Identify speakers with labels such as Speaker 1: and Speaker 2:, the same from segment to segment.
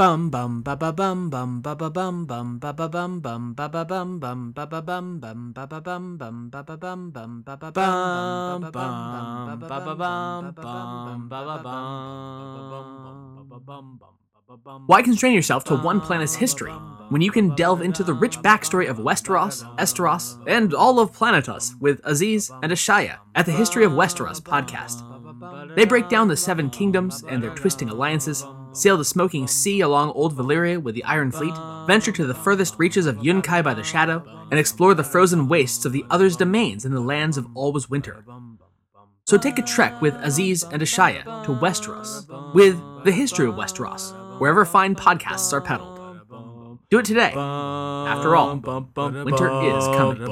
Speaker 1: Bum bum ba ba bum bum ba ba bum bum ba ba bum bum ba ba bum bum ba ba bum bum ba ba bum bum ba ba bum bum ba ba bum bum ba ba bum bum ba ba bum Why constrain yourself to one planet's history when you can delve into the rich backstory of Westeros, Esteros, and all of Planetos with Aziz and Ashaya at the History of Westeros podcast? They break down the Seven Kingdoms and their twisting alliances, sail the smoking sea along Old Valyria with the Iron Fleet, venture to the furthest reaches of Yunkai by the Shadow, and explore the frozen wastes of the Other's domains in the lands of Always Winter. So take a trek with Aziz and Ashaya to Westeros, with the history of Westeros, wherever fine podcasts are peddled. Do it today. After all, winter is coming.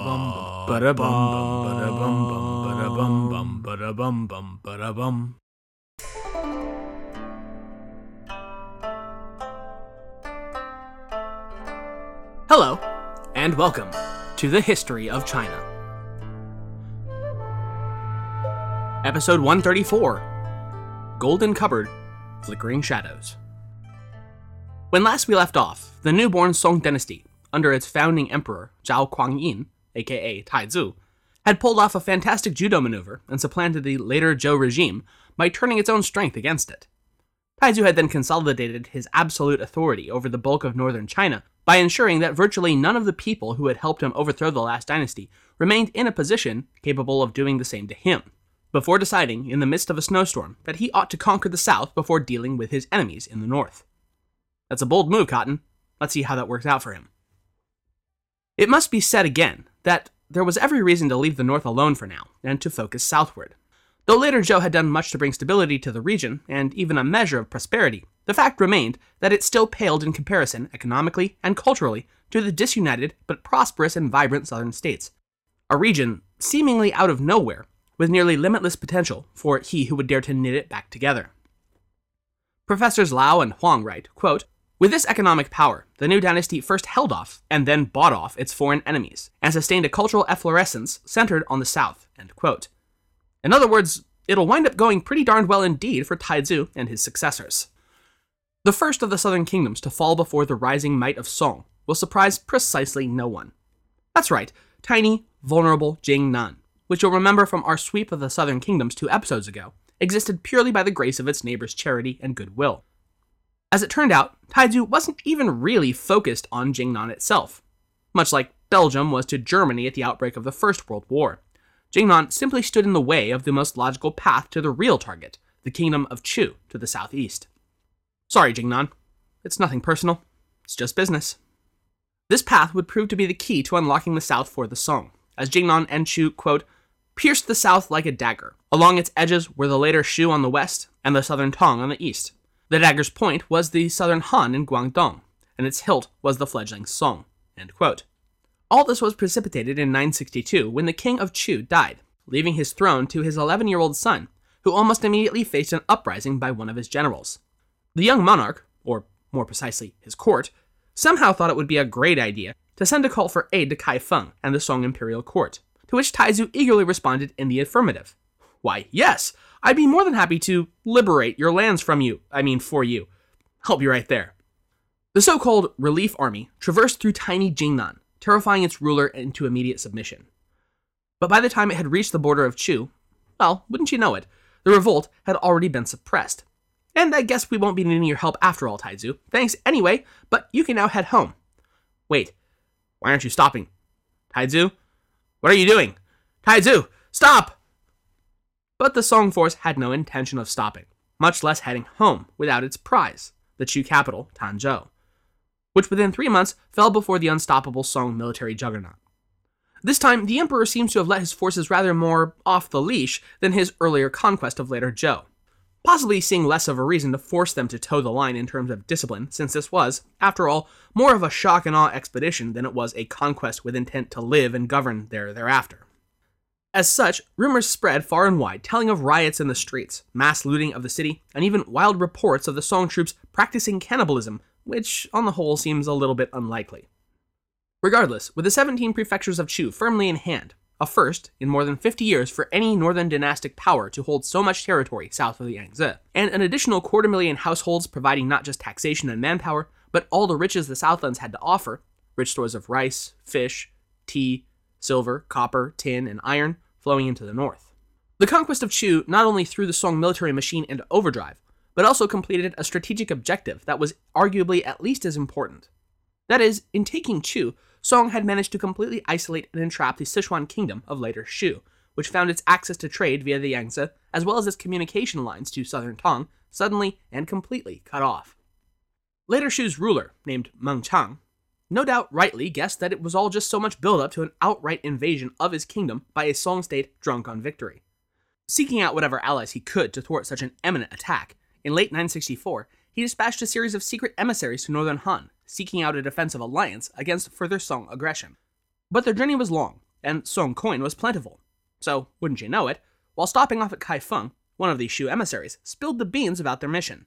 Speaker 1: And welcome to the History of China. Episode 134 Golden Cupboard Flickering Shadows. When last we left off, the newborn Song dynasty, under its founding emperor, Zhao Kuangyin, aka Taizu, had pulled off a fantastic judo maneuver and supplanted the later Zhou regime by turning its own strength against it. Taizu had then consolidated his absolute authority over the bulk of northern China by ensuring that virtually none of the people who had helped him overthrow the last dynasty remained in a position capable of doing the same to him, before deciding, in the midst of a snowstorm, that he ought to conquer the south before dealing with his enemies in the north. That's a bold move, Cotton. Let's see how that works out for him. It must be said again that there was every reason to leave the north alone for now and to focus southward. Though later Zhou had done much to bring stability to the region and even a measure of prosperity, the fact remained that it still paled in comparison economically and culturally to the disunited but prosperous and vibrant southern states, a region seemingly out of nowhere with nearly limitless potential for he who would dare to knit it back together. Professors Lau and Huang write, quote, with this economic power, the new dynasty first held off and then bought off its foreign enemies and sustained a cultural efflorescence centered on the south. In other words, it'll wind up going pretty darned well indeed for Taizu and his successors. The first of the southern kingdoms to fall before the rising might of Song will surprise precisely no one. That's right, tiny, vulnerable Jingnan, which you'll remember from our sweep of the southern kingdoms two episodes ago, existed purely by the grace of its neighbors' charity and goodwill. As it turned out, Taizu wasn't even really focused on Jingnan itself, much like Belgium was to Germany at the outbreak of the First World War. Jingnan simply stood in the way of the most logical path to the real target, the kingdom of Chu to the southeast. Sorry, Jingnan. It's nothing personal. It's just business. This path would prove to be the key to unlocking the south for the Song, as Jingnan and Chu, quote, pierced the south like a dagger. Along its edges were the later Shu on the west and the southern Tang on the east. The dagger's point was the southern Han in Guangdong, and its hilt was the fledgling Song. All this was precipitated in 962 when the king of Chu died, leaving his throne to his 11 year old son, who almost immediately faced an uprising by one of his generals. The young monarch, or more precisely, his court, somehow thought it would be a great idea to send a call for aid to Kaifeng and the Song imperial court, to which Taizu eagerly responded in the affirmative. Why, yes, I'd be more than happy to liberate your lands from you, I mean, for you. I'll be right there. The so called relief army traversed through tiny Jingnan, terrifying its ruler into immediate submission. But by the time it had reached the border of Chu, well, wouldn't you know it, the revolt had already been suppressed. And I guess we won't be needing your help after all, Taizu. Thanks anyway, but you can now head home. Wait, why aren't you stopping? Taizu? What are you doing? Taizu, stop! But the Song force had no intention of stopping, much less heading home without its prize, the Chu capital, Tanzhou which within three months fell before the unstoppable Song military juggernaut. This time, the emperor seems to have let his forces rather more off the leash than his earlier conquest of later Zhou, possibly seeing less of a reason to force them to toe the line in terms of discipline, since this was, after all, more of a shock and awe expedition than it was a conquest with intent to live and govern there thereafter. As such, rumors spread far and wide, telling of riots in the streets, mass looting of the city, and even wild reports of the Song troops practicing cannibalism which on the whole seems a little bit unlikely. Regardless, with the 17 prefectures of Chu firmly in hand, a first in more than 50 years for any northern dynastic power to hold so much territory south of the Yangtze, and an additional quarter million households providing not just taxation and manpower, but all the riches the Southlands had to offer rich stores of rice, fish, tea, silver, copper, tin, and iron flowing into the north. The conquest of Chu not only threw the Song military machine into overdrive, but also completed a strategic objective that was arguably at least as important. That is, in taking Chu, Song had managed to completely isolate and entrap the Sichuan kingdom of later Shu, which found its access to trade via the Yangtze, as well as its communication lines to southern Tang, suddenly and completely cut off. Later Shu's ruler, named Meng Chang, no doubt rightly guessed that it was all just so much build-up to an outright invasion of his kingdom by a Song state drunk on victory. Seeking out whatever allies he could to thwart such an imminent attack, in late 964, he dispatched a series of secret emissaries to northern Han, seeking out a defensive alliance against further Song aggression. But their journey was long, and Song coin was plentiful. So, wouldn't you know it, while stopping off at Kaifeng, one of these Shu emissaries spilled the beans about their mission,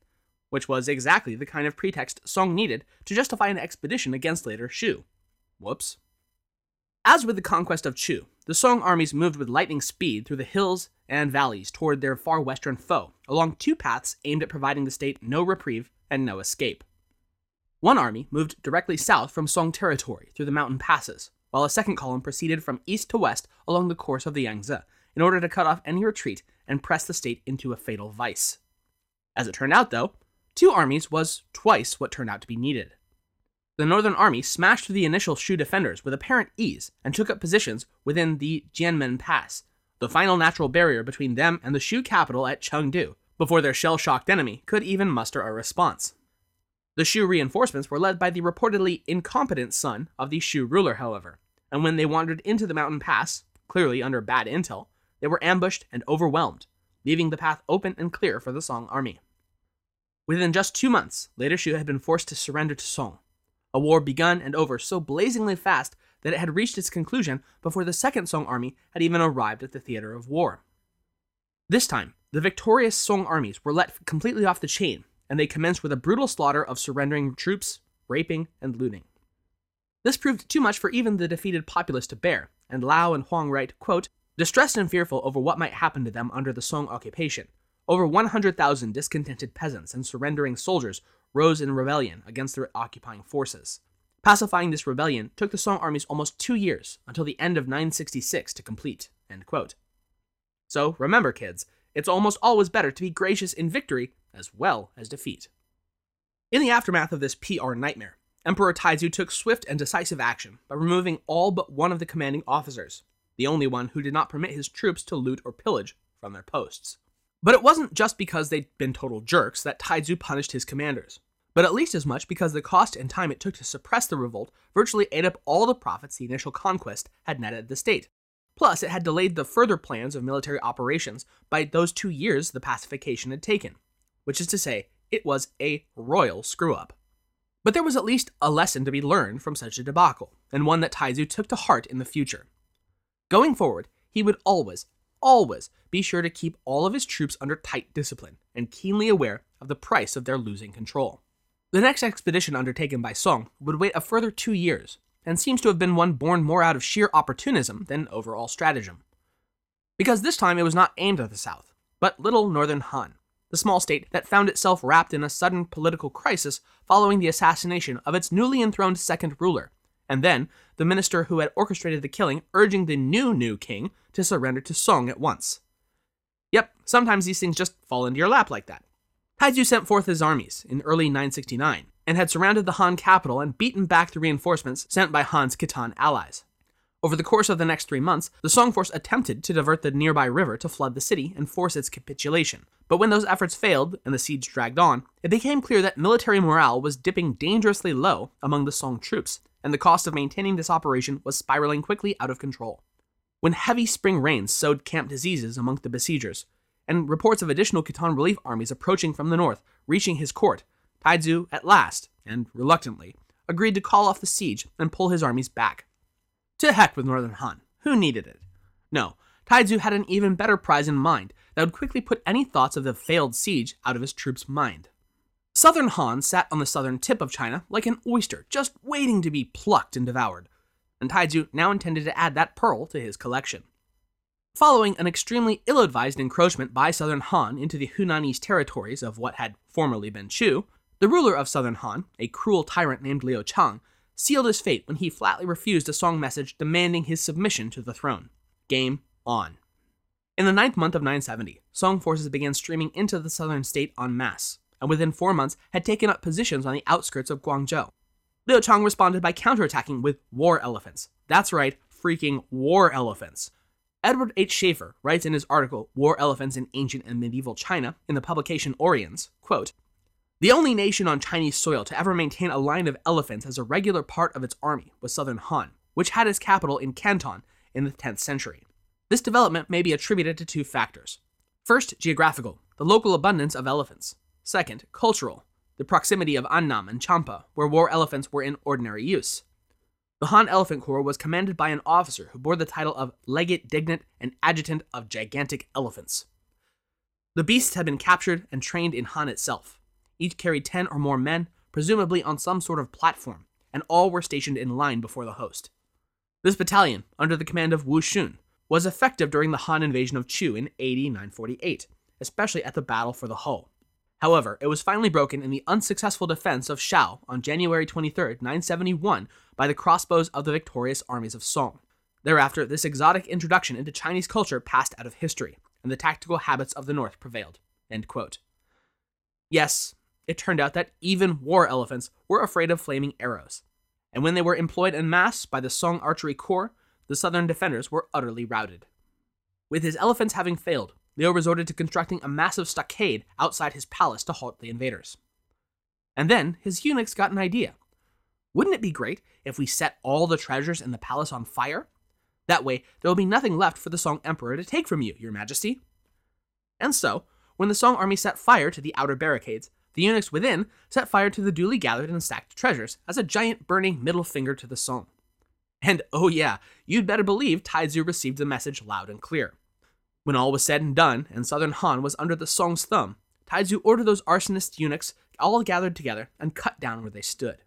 Speaker 1: which was exactly the kind of pretext Song needed to justify an expedition against later Shu. Whoops. As with the conquest of Chu, the Song armies moved with lightning speed through the hills and valleys toward their far western foe, along two paths aimed at providing the state no reprieve and no escape. One army moved directly south from Song territory through the mountain passes, while a second column proceeded from east to west along the course of the Yangtze in order to cut off any retreat and press the state into a fatal vice. As it turned out, though, two armies was twice what turned out to be needed. The Northern Army smashed through the initial Shu defenders with apparent ease and took up positions within the Jianmen Pass, the final natural barrier between them and the Shu capital at Chengdu, before their shell shocked enemy could even muster a response. The Shu reinforcements were led by the reportedly incompetent son of the Shu ruler, however, and when they wandered into the mountain pass, clearly under bad intel, they were ambushed and overwhelmed, leaving the path open and clear for the Song army. Within just two months, later Shu had been forced to surrender to Song, a war begun and over so blazingly fast that it had reached its conclusion before the Second Song army had even arrived at the theater of war. This time, the victorious Song armies were let completely off the chain, and they commenced with a brutal slaughter of surrendering troops, raping, and looting. This proved too much for even the defeated populace to bear, and Lau and Huang write, quote, Distressed and fearful over what might happen to them under the Song occupation, over 100,000 discontented peasants and surrendering soldiers rose in rebellion against their occupying forces. Pacifying this rebellion took the Song armies almost two years until the end of 966 to complete. So remember, kids, it's almost always better to be gracious in victory as well as defeat. In the aftermath of this PR nightmare, Emperor Taizu took swift and decisive action by removing all but one of the commanding officers, the only one who did not permit his troops to loot or pillage from their posts. But it wasn't just because they'd been total jerks that Taizu punished his commanders, but at least as much because the cost and time it took to suppress the revolt virtually ate up all the profits the initial conquest had netted the state. Plus, it had delayed the further plans of military operations by those two years the pacification had taken, which is to say, it was a royal screw up. But there was at least a lesson to be learned from such a debacle, and one that Taizu took to heart in the future. Going forward, he would always, always be sure to keep all of his troops under tight discipline and keenly aware of the price of their losing control. The next expedition undertaken by Song would wait a further two years, and seems to have been one born more out of sheer opportunism than overall stratagem. Because this time it was not aimed at the south, but little northern Han, the small state that found itself wrapped in a sudden political crisis following the assassination of its newly enthroned second ruler, and then the minister who had orchestrated the killing urging the new new king to surrender to Song at once. Yep, sometimes these things just fall into your lap like that. Taizu sent forth his armies in early 969 and had surrounded the Han capital and beaten back the reinforcements sent by Han's Khitan allies. Over the course of the next three months, the Song force attempted to divert the nearby river to flood the city and force its capitulation. But when those efforts failed and the siege dragged on, it became clear that military morale was dipping dangerously low among the Song troops, and the cost of maintaining this operation was spiraling quickly out of control. When heavy spring rains sowed camp diseases among the besiegers, and reports of additional Khitan relief armies approaching from the north reaching his court, Taizu, at last, and reluctantly, agreed to call off the siege and pull his armies back. To heck with Northern Han. Who needed it? No, Taizu had an even better prize in mind that would quickly put any thoughts of the failed siege out of his troops' mind. Southern Han sat on the southern tip of China like an oyster, just waiting to be plucked and devoured, and Taizu now intended to add that pearl to his collection. Following an extremely ill advised encroachment by southern Han into the Hunanese territories of what had formerly been Chu, the ruler of southern Han, a cruel tyrant named Liu Chang, sealed his fate when he flatly refused a Song message demanding his submission to the throne. Game on. In the ninth month of 970, Song forces began streaming into the southern state en masse, and within four months had taken up positions on the outskirts of Guangzhou. Liu Chang responded by counterattacking with war elephants. That's right, freaking war elephants. Edward H. Schafer writes in his article, War Elephants in Ancient and Medieval China, in the publication Oriens, quote, The only nation on Chinese soil to ever maintain a line of elephants as a regular part of its army was Southern Han, which had its capital in Canton in the 10th century. This development may be attributed to two factors. First, geographical, the local abundance of elephants. Second, cultural, the proximity of Annam and Champa, where war elephants were in ordinary use. The Han Elephant Corps was commanded by an officer who bore the title of Legate Dignant and Adjutant of Gigantic Elephants. The beasts had been captured and trained in Han itself. Each carried 10 or more men, presumably on some sort of platform, and all were stationed in line before the host. This battalion, under the command of Wu Shun, was effective during the Han invasion of Chu in AD 948, especially at the Battle for the Ho. However, it was finally broken in the unsuccessful defense of Shao on January 23, 971, by the crossbows of the victorious armies of Song. Thereafter, this exotic introduction into Chinese culture passed out of history, and the tactical habits of the North prevailed. Yes, it turned out that even war elephants were afraid of flaming arrows, and when they were employed en masse by the Song Archery Corps, the southern defenders were utterly routed. With his elephants having failed, Liu resorted to constructing a massive stockade outside his palace to halt the invaders. And then his eunuchs got an idea. Wouldn't it be great if we set all the treasures in the palace on fire? That way, there will be nothing left for the Song Emperor to take from you, Your Majesty. And so, when the Song army set fire to the outer barricades, the eunuchs within set fire to the duly gathered and stacked treasures as a giant burning middle finger to the Song. And oh yeah, you'd better believe Taizu received the message loud and clear. When all was said and done, and southern Han was under the Song's thumb, Taizu ordered those arsonist eunuchs all gathered together and cut down where they stood.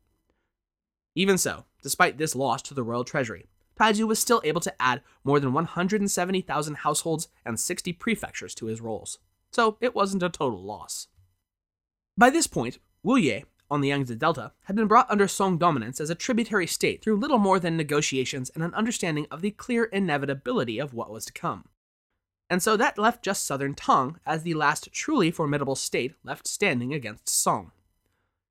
Speaker 1: Even so, despite this loss to the royal treasury, Taizu was still able to add more than 170,000 households and 60 prefectures to his rolls, so it wasn't a total loss. By this point, Wuyue, on the Yangtze Delta, had been brought under Song dominance as a tributary state through little more than negotiations and an understanding of the clear inevitability of what was to come and so that left just southern Tang as the last truly formidable state left standing against Song.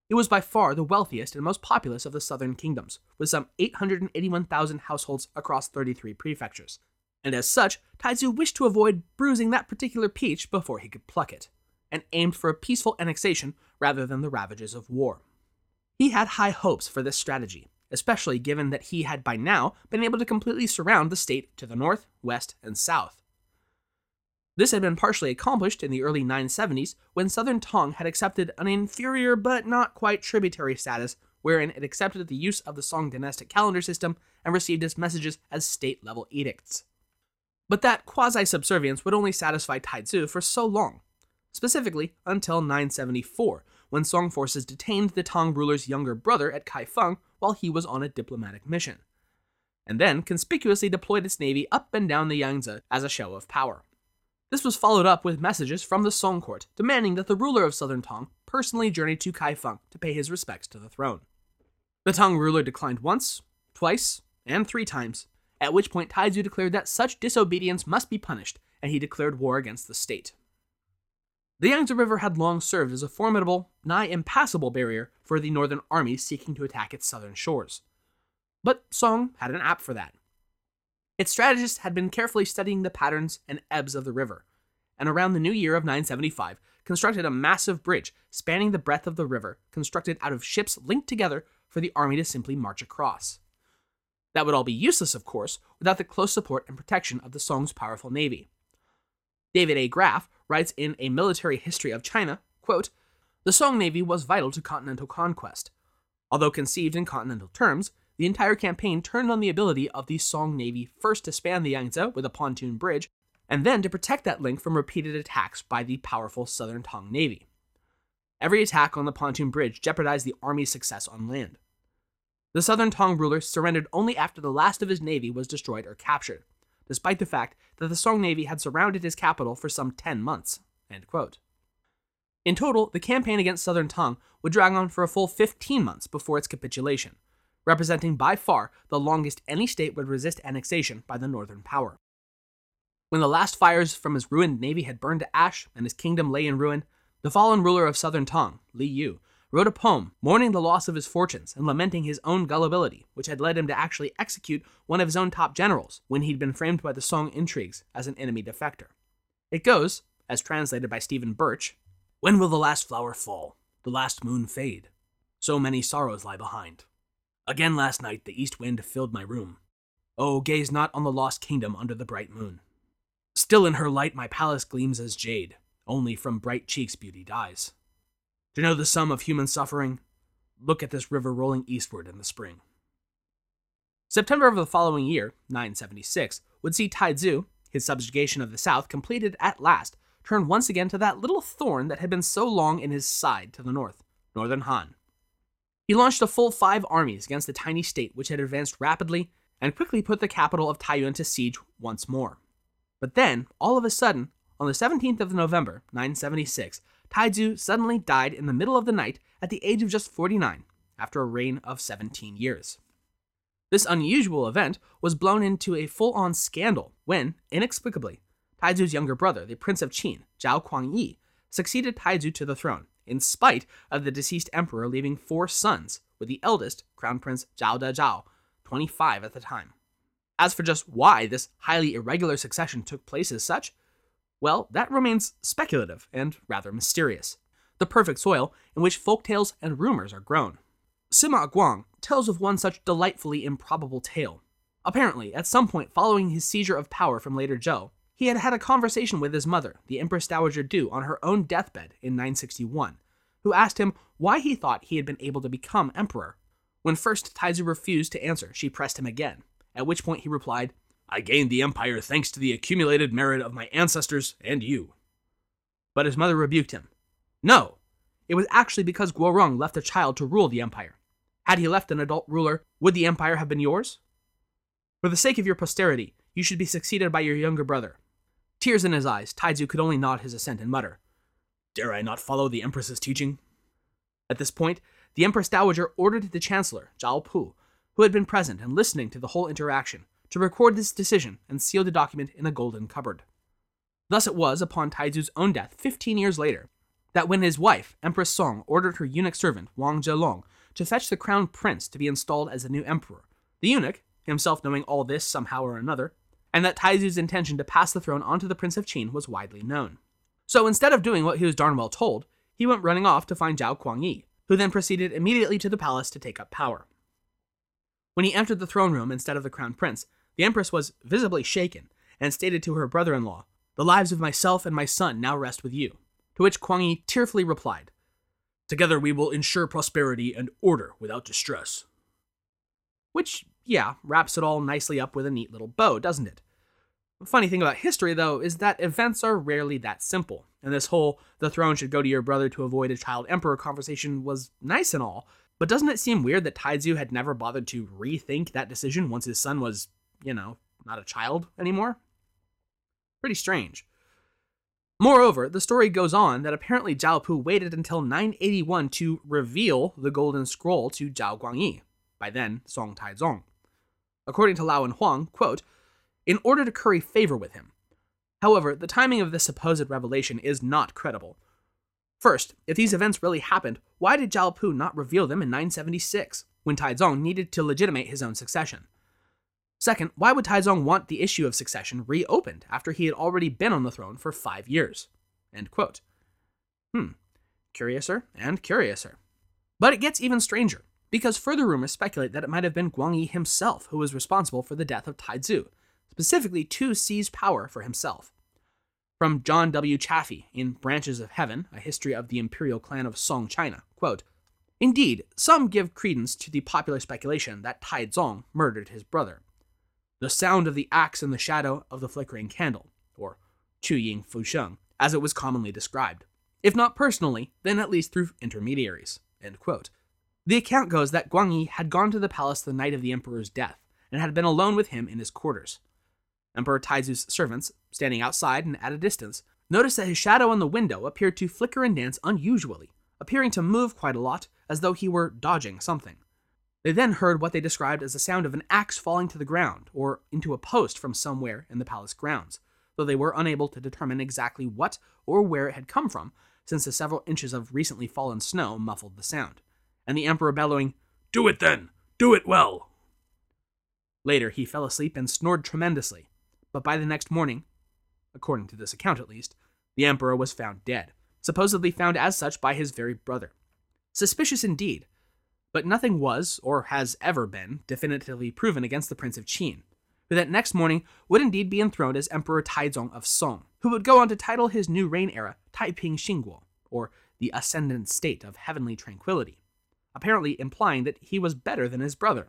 Speaker 1: It was by far the wealthiest and most populous of the southern kingdoms, with some 881,000 households across 33 prefectures. And as such, Taizu wished to avoid bruising that particular peach before he could pluck it, and aimed for a peaceful annexation rather than the ravages of war. He had high hopes for this strategy, especially given that he had by now been able to completely surround the state to the north, west, and south. This had been partially accomplished in the early 970s when Southern Tang had accepted an inferior but not quite tributary status, wherein it accepted the use of the Song dynastic calendar system and received its messages as state level edicts. But that quasi subservience would only satisfy Taizu for so long, specifically until 974, when Song forces detained the Tang ruler's younger brother at Kaifeng while he was on a diplomatic mission, and then conspicuously deployed its navy up and down the Yangtze as a show of power. This was followed up with messages from the Song court demanding that the ruler of southern Tang personally journey to Kaifeng to pay his respects to the throne. The Tang ruler declined once, twice, and three times, at which point Taizu declared that such disobedience must be punished, and he declared war against the state. The Yangtze River had long served as a formidable, nigh impassable barrier for the northern armies seeking to attack its southern shores. But Song had an app for that. Its strategists had been carefully studying the patterns and ebbs of the river, and around the new year of 975, constructed a massive bridge spanning the breadth of the river, constructed out of ships linked together for the army to simply march across. That would all be useless, of course, without the close support and protection of the Song's powerful navy. David A. Graff writes in A Military History of China, quote, The Song navy was vital to continental conquest. Although conceived in continental terms, the entire campaign turned on the ability of the Song Navy first to span the Yangtze with a pontoon bridge, and then to protect that link from repeated attacks by the powerful Southern Tang Navy. Every attack on the pontoon bridge jeopardized the army's success on land. The Southern Tang ruler surrendered only after the last of his navy was destroyed or captured, despite the fact that the Song Navy had surrounded his capital for some 10 months. In total, the campaign against southern Tang would drag on for a full 15 months before its capitulation, representing by far the longest any state would resist annexation by the northern power. When the last fires from his ruined navy had burned to ash and his kingdom lay in ruin, the fallen ruler of southern Tang, Li Yu, wrote a poem mourning the loss of his fortunes and lamenting his own gullibility, which had led him to actually execute one of his own top generals when he'd been framed by the Song intrigues as an enemy defector. It goes, as translated by Stephen Birch When will the last flower fall, the last moon fade? So many sorrows lie behind. Again last night the east wind filled my room. Oh, gaze not on the lost kingdom under the bright moon. Still in her light my palace gleams as jade, only from bright cheeks beauty dies. To know the sum of human suffering, look at this river rolling eastward in the spring. September of the following year, 976, would see Taizu, his subjugation of the south completed at last, turn once again to that little thorn that had been so long in his side to the north, northern Han. He launched a full five armies against the tiny state which had advanced rapidly and quickly put the capital of Taiyuan to siege once more. But then, all of a sudden, on the 17th of November, 976, Taizu suddenly died in the middle of the night at the age of just 49, after a reign of 17 years. This unusual event was blown into a full on scandal when, inexplicably, Taizu's younger brother, the Prince of Qin, Zhao Kuangyi, succeeded Taizu to the throne, in spite of the deceased emperor leaving four sons, with the eldest, Crown Prince Zhao Dezhao, 25 at the time. As for just why this highly irregular succession took place as such, well, that remains speculative and rather mysterious. The perfect soil in which folk tales and rumors are grown. Sima Guang tells of one such delightfully improbable tale. Apparently, at some point following his seizure of power from later Zhou, he had had a conversation with his mother, the Empress Dowager Du, on her own deathbed in 961, who asked him why he thought he had been able to become emperor. When first Taizu refused to answer, she pressed him again, at which point he replied, I gained the empire thanks to the accumulated merit of my ancestors and you. But his mother rebuked him. No, it was actually because Guorong left a child to rule the empire. Had he left an adult ruler, would the empire have been yours? For the sake of your posterity, you should be succeeded by your younger brother. Tears in his eyes, Taizu could only nod his assent and mutter, Dare I not follow the Empress's teaching? At this point, the Empress Dowager ordered the Chancellor, Zhao Pu, who had been present and listening to the whole interaction, to record this decision and seal the document in a golden cupboard. Thus it was upon Taizu's own death 15 years later that when his wife, Empress Song, ordered her eunuch servant, Wang Zhelong, to fetch the crown prince to be installed as the new emperor, the eunuch, himself knowing all this somehow or another, and that Taizu's intention to pass the throne onto the Prince of Qin was widely known. So instead of doing what he was darn well told, he went running off to find Zhao Kuangyi, who then proceeded immediately to the palace to take up power. When he entered the throne room instead of the crown prince, the Empress was visibly shaken and stated to her brother in law, The lives of myself and my son now rest with you. To which Kuang Yi tearfully replied, Together we will ensure prosperity and order without distress. Which, yeah, wraps it all nicely up with a neat little bow, doesn't it? The funny thing about history, though, is that events are rarely that simple, and this whole the throne should go to your brother to avoid a child emperor conversation was nice and all, but doesn't it seem weird that Taizu had never bothered to rethink that decision once his son was you know, not a child anymore. Pretty strange. Moreover, the story goes on that apparently Zhao Pu waited until 981 to reveal the Golden Scroll to Zhao Guangyi, by then Song Taizong. According to Lau and Huang, quote, in order to curry favor with him. However, the timing of this supposed revelation is not credible. First, if these events really happened, why did Zhao Pu not reveal them in 976, when Taizong needed to legitimate his own succession? Second, why would Taizong want the issue of succession reopened after he had already been on the throne for five years? End quote. Hmm, curiouser and curiouser. But it gets even stranger, because further rumors speculate that it might have been Guangyi himself who was responsible for the death of Taizu, specifically to seize power for himself. From John W. Chaffee in Branches of Heaven, a history of the imperial clan of Song China, quote, Indeed, some give credence to the popular speculation that Taizong murdered his brother the sound of the axe in the shadow of the flickering candle, or Chu Ying Fu Sheng, as it was commonly described, if not personally, then at least through intermediaries. The account goes that Guangyi had gone to the palace the night of the emperor's death, and had been alone with him in his quarters. Emperor Taizu's servants, standing outside and at a distance, noticed that his shadow on the window appeared to flicker and dance unusually, appearing to move quite a lot, as though he were dodging something. They then heard what they described as the sound of an axe falling to the ground or into a post from somewhere in the palace grounds, though they were unable to determine exactly what or where it had come from, since the several inches of recently fallen snow muffled the sound, and the emperor bellowing, Do it then! Do it well! Later, he fell asleep and snored tremendously, but by the next morning, according to this account at least, the emperor was found dead, supposedly found as such by his very brother. Suspicious indeed, but nothing was, or has ever been, definitively proven against the Prince of Qin, who that next morning would indeed be enthroned as Emperor Taizong of Song, who would go on to title his new reign era Taiping Xingguo, or the ascendant state of heavenly tranquility, apparently implying that he was better than his brother.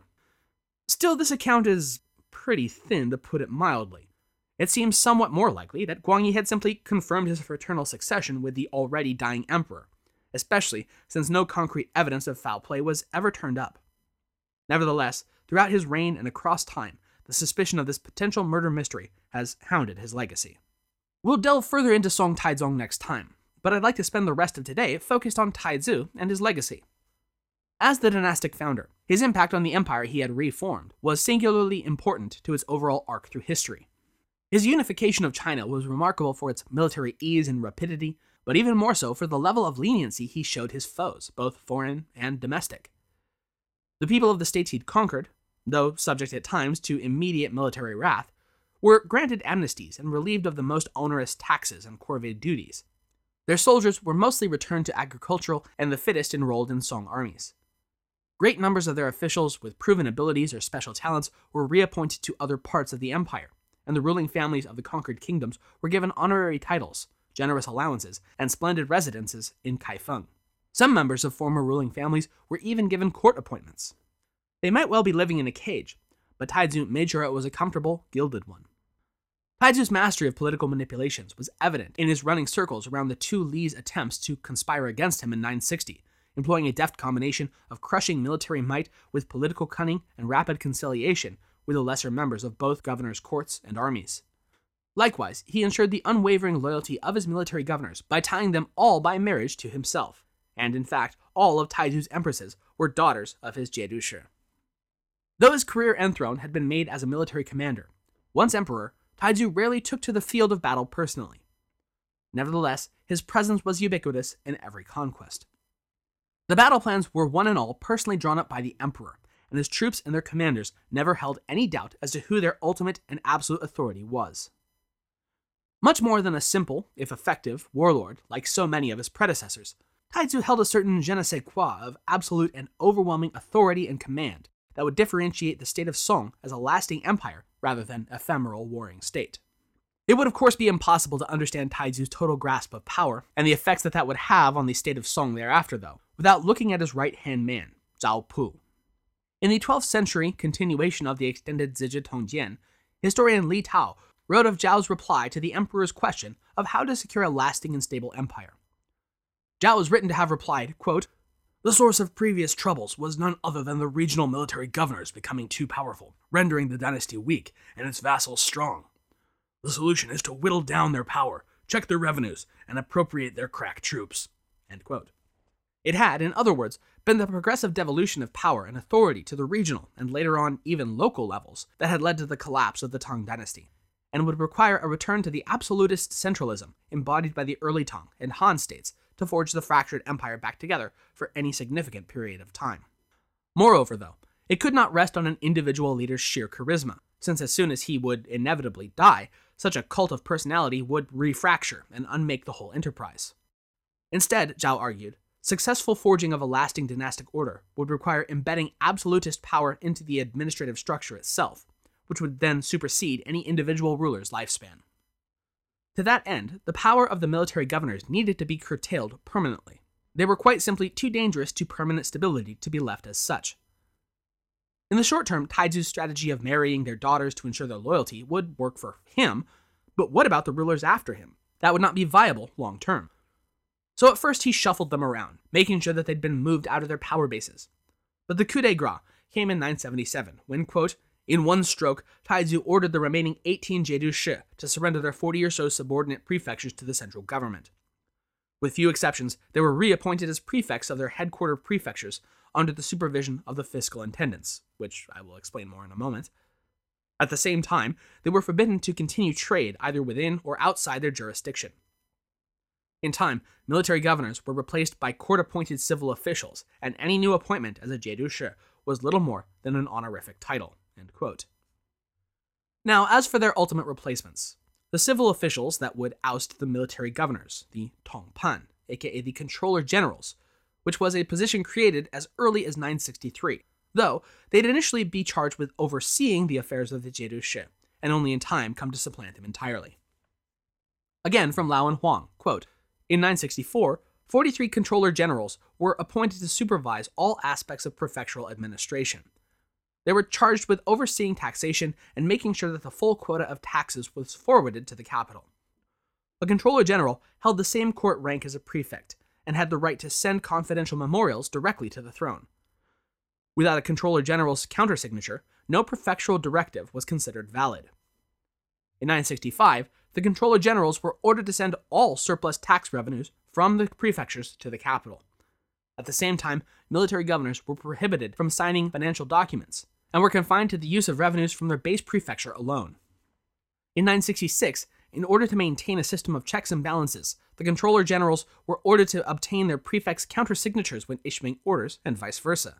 Speaker 1: Still, this account is pretty thin, to put it mildly. It seems somewhat more likely that Guangyi had simply confirmed his fraternal succession with the already dying emperor, especially since no concrete evidence of foul play was ever turned up. Nevertheless, throughout his reign and across time, the suspicion of this potential murder mystery has hounded his legacy. We'll delve further into Song Taizong next time, but I'd like to spend the rest of today focused on Taizu and his legacy. As the dynastic founder, his impact on the empire he had reformed was singularly important to its overall arc through history. His unification of China was remarkable for its military ease and rapidity, but even more so for the level of leniency he showed his foes, both foreign and domestic. The people of the states he'd conquered, though subject at times to immediate military wrath, were granted amnesties and relieved of the most onerous taxes and corvée duties. Their soldiers were mostly returned to agricultural and the fittest enrolled in Song armies. Great numbers of their officials with proven abilities or special talents were reappointed to other parts of the empire, and the ruling families of the conquered kingdoms were given honorary titles, generous allowances, and splendid residences in Kaifeng. Some members of former ruling families were even given court appointments. They might well be living in a cage, but Taizu made sure it was a comfortable, gilded one. Taizu's mastery of political manipulations was evident in his running circles around the two Li's attempts to conspire against him in 960, employing a deft combination of crushing military might with political cunning and rapid conciliation with the lesser members of both governors' courts and armies. Likewise, he ensured the unwavering loyalty of his military governors by tying them all by marriage to himself, and in fact, all of Taizu's empresses were daughters of his Jiedushi. Though his career and throne had been made as a military commander, once emperor, Taizu rarely took to the field of battle personally. Nevertheless, his presence was ubiquitous in every conquest. The battle plans were one and all personally drawn up by the emperor, and his troops and their commanders never held any doubt as to who their ultimate and absolute authority was. Much more than a simple, if effective, warlord, like so many of his predecessors, Taizu held a certain je ne sais quoi of absolute and overwhelming authority and command that would differentiate the state of Song as a lasting empire rather than ephemeral warring state. It would, of course, be impossible to understand Taizu's total grasp of power and the effects that that would have on the state of Song thereafter, though, without looking at his right hand man, Zhao Pu. In the 12th century continuation of the extended Zizhi Tongjian, historian Li Tao wrote of Zhao's reply to the emperor's question of how to secure a lasting and stable empire. Zhao is written to have replied, quote, The source of previous troubles was none other than the regional military governors becoming too powerful, rendering the dynasty weak and its vassals strong. The solution is to whittle down their power, check their revenues, and appropriate their crack troops. It had, in other words, been the progressive devolution of power and authority to the regional and later on even local levels that had led to the collapse of the Tang dynasty and would require a return to the absolutist centralism embodied by the early Tang and Han states to forge the fractured empire back together for any significant period of time. Moreover, though, it could not rest on an individual leader's sheer charisma, since as soon as he would inevitably die, such a cult of personality would refracture and unmake the whole enterprise. Instead, Zhao argued, successful forging of a lasting dynastic order would require embedding absolutist power into the administrative structure itself, which would then supersede any individual ruler's lifespan. To that end, the power of the military governors needed to be curtailed permanently. They were quite simply too dangerous to permanent stability to be left as such. In the short term, Taizu's strategy of marrying their daughters to ensure their loyalty would work for him, but what about the rulers after him? That would not be viable long term. So at first he shuffled them around, making sure that they'd been moved out of their power bases. But the coup de grace came in 977, when, quote, In one stroke, Taizu ordered the remaining 18 Jiedushi to surrender their 40 or so subordinate prefectures to the central government. With few exceptions, they were reappointed as prefects of their headquarter prefectures under the supervision of the fiscal intendants, which I will explain more in a moment. At the same time, they were forbidden to continue trade either within or outside their jurisdiction. In time, military governors were replaced by court appointed civil officials, and any new appointment as a Jeju was little more than an honorific title. Now, as for their ultimate replacements, the civil officials that would oust the military governors, the Tongpan, aka the Controller Generals, which was a position created as early as 963, though they'd initially be charged with overseeing the affairs of the Jiedushi, and only in time come to supplant them entirely. Again from Lau and Huang, quote, In 964, 43 controller generals were appointed to supervise all aspects of prefectural administration. They were charged with overseeing taxation and making sure that the full quota of taxes was forwarded to the capital. A controller general held the same court rank as a prefect and had the right to send confidential memorials directly to the throne. Without a controller general's countersignature, no prefectural directive was considered valid. In 965, the controller generals were ordered to send all surplus tax revenues from the prefectures to the capital. At the same time, military governors were prohibited from signing financial documents and were confined to the use of revenues from their base prefecture alone. In 966, in order to maintain a system of checks and balances, the controller generals were ordered to obtain their prefects' countersignatures when issuing orders, and vice versa.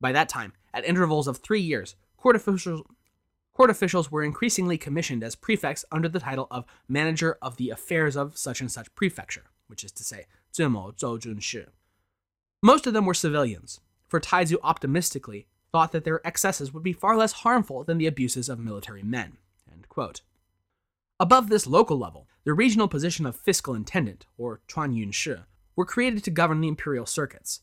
Speaker 1: By that time, at intervals of three years, court officials, court officials were increasingly commissioned as prefects under the title of manager of the affairs of such and such prefecture, which is to say, zimo zhoujunshu. Most of them were civilians, for Taizu optimistically thought that their excesses would be far less harmful than the abuses of military men. Above this local level, the regional position of fiscal intendant, or Chuan Yun Shi, were created to govern the imperial circuits,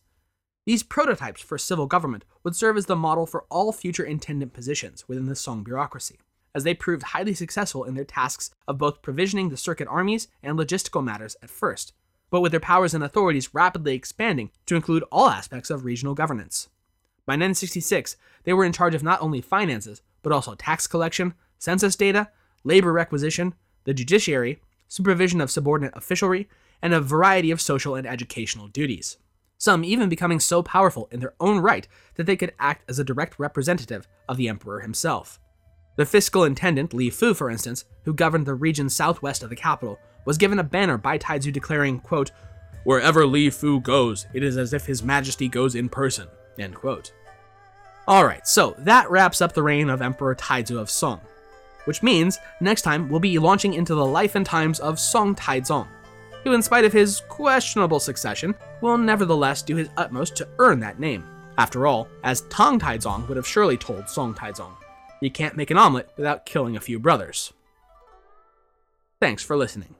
Speaker 1: these prototypes for civil government would serve as the model for all future intendant positions within the Song bureaucracy, as they proved highly successful in their tasks of both provisioning the circuit armies and logistical matters at first, but with their powers and authorities rapidly expanding to include all aspects of regional governance. By 966, they were in charge of not only finances, but also tax collection, census data, labor requisition, the judiciary, supervision of subordinate officialry, and a variety of social and educational duties. Some even becoming so powerful in their own right that they could act as a direct representative of the emperor himself. The fiscal intendant, Li Fu, for instance, who governed the region southwest of the capital, was given a banner by Taizu declaring, quote, Wherever Li Fu goes, it is as if His Majesty goes in person. End quote. Alright, so that wraps up the reign of Emperor Taizu of Song which means next time we'll be launching into the life and times of Song Taizong, who, in spite of his questionable succession, will nevertheless do his utmost to earn that name. After all, as Tang Taizong would have surely told Song Taizong, you can't make an omelet without killing a few brothers. Thanks for listening.